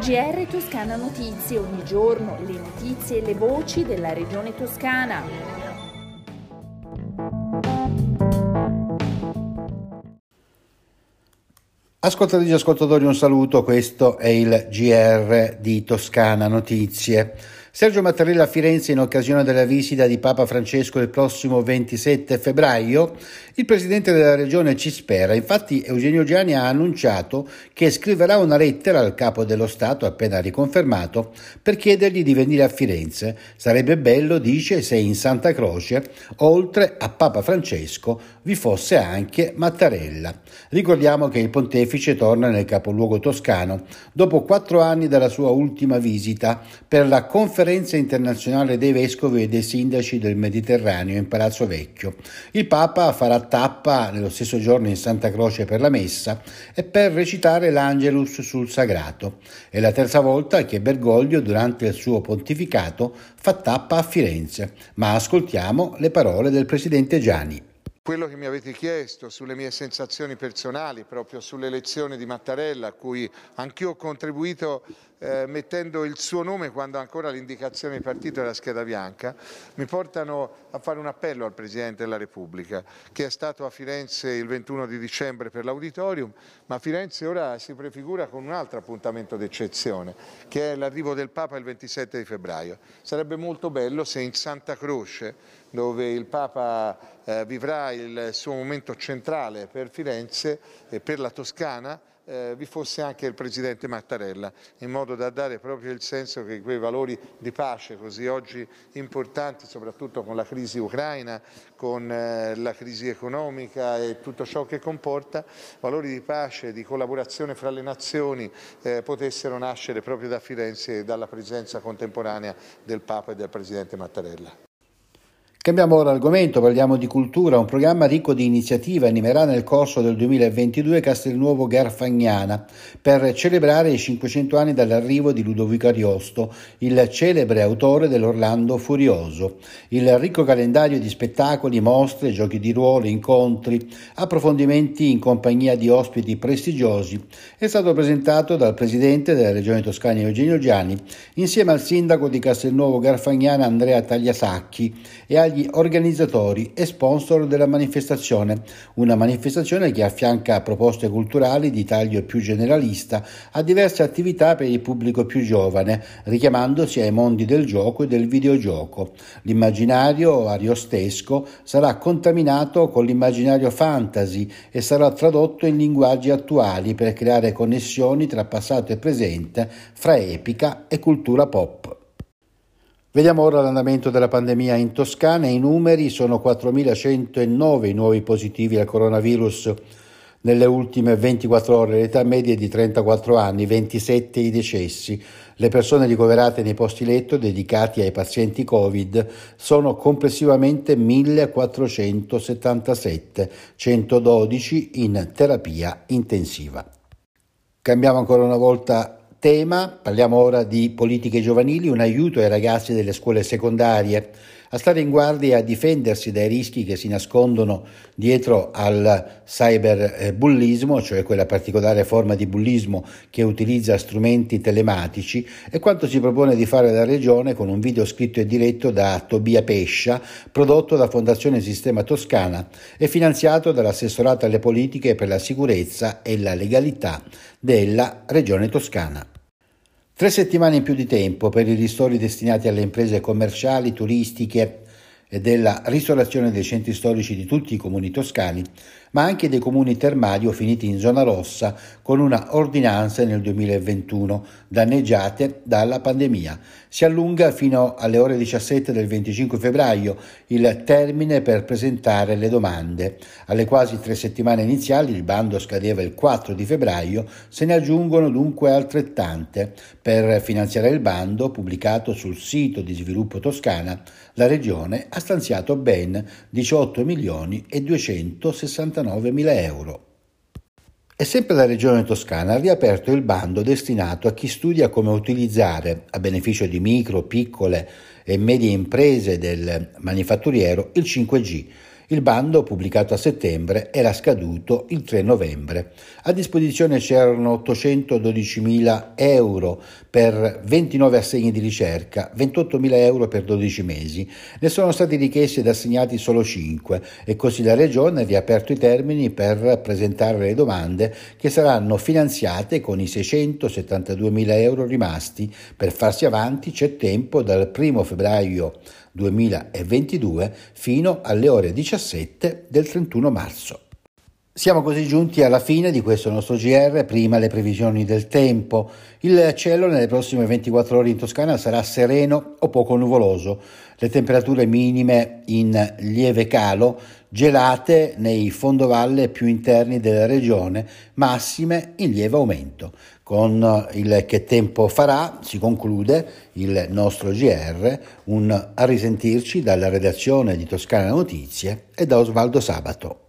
GR Toscana Notizie, ogni giorno le notizie e le voci della regione toscana. Ascoltatrici e ascoltatori un saluto, questo è il GR di Toscana Notizie. Sergio Mattarella a Firenze in occasione della visita di Papa Francesco il prossimo 27 febbraio. Il presidente della regione ci spera. Infatti Eugenio Gianni ha annunciato che scriverà una lettera al capo dello Stato appena riconfermato per chiedergli di venire a Firenze. Sarebbe bello, dice, se in Santa Croce, oltre a Papa Francesco, vi fosse anche Mattarella. Ricordiamo che il pontefice torna nel capoluogo toscano dopo quattro anni dalla sua ultima visita per la conferenza conferenza internazionale dei vescovi e dei sindaci del Mediterraneo in Palazzo Vecchio. Il Papa farà tappa nello stesso giorno in Santa Croce per la messa e per recitare l'Angelus sul Sagrato. È la terza volta che Bergoglio durante il suo pontificato fa tappa a Firenze, ma ascoltiamo le parole del presidente Gianni. Quello che mi avete chiesto sulle mie sensazioni personali, proprio sull'elezione di Mattarella, a cui anch'io ho contribuito eh, mettendo il suo nome quando ancora l'indicazione di partito era scheda bianca, mi portano a fare un appello al Presidente della Repubblica, che è stato a Firenze il 21 di dicembre per l'auditorium, ma Firenze ora si prefigura con un altro appuntamento d'eccezione, che è l'arrivo del Papa il 27 di febbraio. Sarebbe molto bello se in Santa Croce, dove il Papa eh, vivrà il suo momento centrale per Firenze e per la Toscana, eh, vi fosse anche il Presidente Mattarella, in modo da dare proprio il senso che quei valori di pace così oggi importanti, soprattutto con la crisi ucraina, con eh, la crisi economica e tutto ciò che comporta, valori di pace, di collaborazione fra le nazioni eh, potessero nascere proprio da Firenze e dalla presenza contemporanea del Papa e del Presidente Mattarella. Cambiamo ora argomento, parliamo di cultura. Un programma ricco di iniziative animerà nel corso del 2022 Castelnuovo Garfagnana per celebrare i 500 anni dall'arrivo di Ludovico Ariosto, il celebre autore dell'Orlando Furioso. Il ricco calendario di spettacoli, mostre, giochi di ruolo, incontri, approfondimenti in compagnia di ospiti prestigiosi è stato presentato dal presidente della Regione Toscana Eugenio Gianni insieme al sindaco di Castelnuovo Garfagnana Andrea Tagliasacchi e agli agli organizzatori e sponsor della manifestazione, una manifestazione che affianca proposte culturali di taglio più generalista a diverse attività per il pubblico più giovane, richiamandosi ai mondi del gioco e del videogioco. L'immaginario ariostesco sarà contaminato con l'immaginario fantasy e sarà tradotto in linguaggi attuali per creare connessioni tra passato e presente, fra epica e cultura pop. Vediamo ora l'andamento della pandemia in Toscana. I numeri sono 4.109 i nuovi positivi al coronavirus nelle ultime 24 ore. L'età media è di 34 anni, 27 i decessi. Le persone ricoverate nei posti letto dedicati ai pazienti Covid sono complessivamente 1.477, 112 in terapia intensiva. Cambiamo ancora una volta tema, parliamo ora di politiche giovanili, un aiuto ai ragazzi delle scuole secondarie a stare in guardia e a difendersi dai rischi che si nascondono dietro al cyberbullismo, cioè quella particolare forma di bullismo che utilizza strumenti telematici, e quanto si propone di fare la Regione con un video scritto e diretto da Tobia Pescia, prodotto da Fondazione Sistema Toscana e finanziato dall'assessorato alle politiche per la sicurezza e la legalità della Regione Toscana. Tre settimane in più di tempo per i ristori destinati alle imprese commerciali, turistiche e della ristorazione dei centri storici di tutti i comuni toscani ma anche dei comuni termali o finiti in zona rossa con una ordinanza nel 2021 danneggiate dalla pandemia. Si allunga fino alle ore 17 del 25 febbraio il termine per presentare le domande. Alle quasi tre settimane iniziali, il bando scadeva il 4 di febbraio, se ne aggiungono dunque altrettante. Per finanziare il bando, pubblicato sul sito di sviluppo Toscana, la Regione ha stanziato ben 18 milioni e 269 49.000 euro. E sempre la Regione Toscana ha riaperto il bando destinato a chi studia come utilizzare, a beneficio di micro, piccole e medie imprese del manifatturiero, il 5G Il bando, pubblicato a settembre, era scaduto il 3 novembre. A disposizione c'erano 812.000 euro per 29 assegni di ricerca, 28.000 euro per 12 mesi. Ne sono stati richiesti ed assegnati solo 5 e così la Regione ha riaperto i termini per presentare le domande che saranno finanziate con i 672.000 euro rimasti. Per farsi avanti c'è tempo dal 1 febbraio 2022 fino alle ore 17 del 31 marzo. Siamo così giunti alla fine di questo nostro GR, prima le previsioni del tempo. Il cielo nelle prossime 24 ore in Toscana sarà sereno o poco nuvoloso, le temperature minime in lieve calo, gelate nei fondovalle più interni della regione, massime in lieve aumento. Con il che tempo farà si conclude il nostro GR, un a risentirci dalla redazione di Toscana Notizie e da Osvaldo Sabato.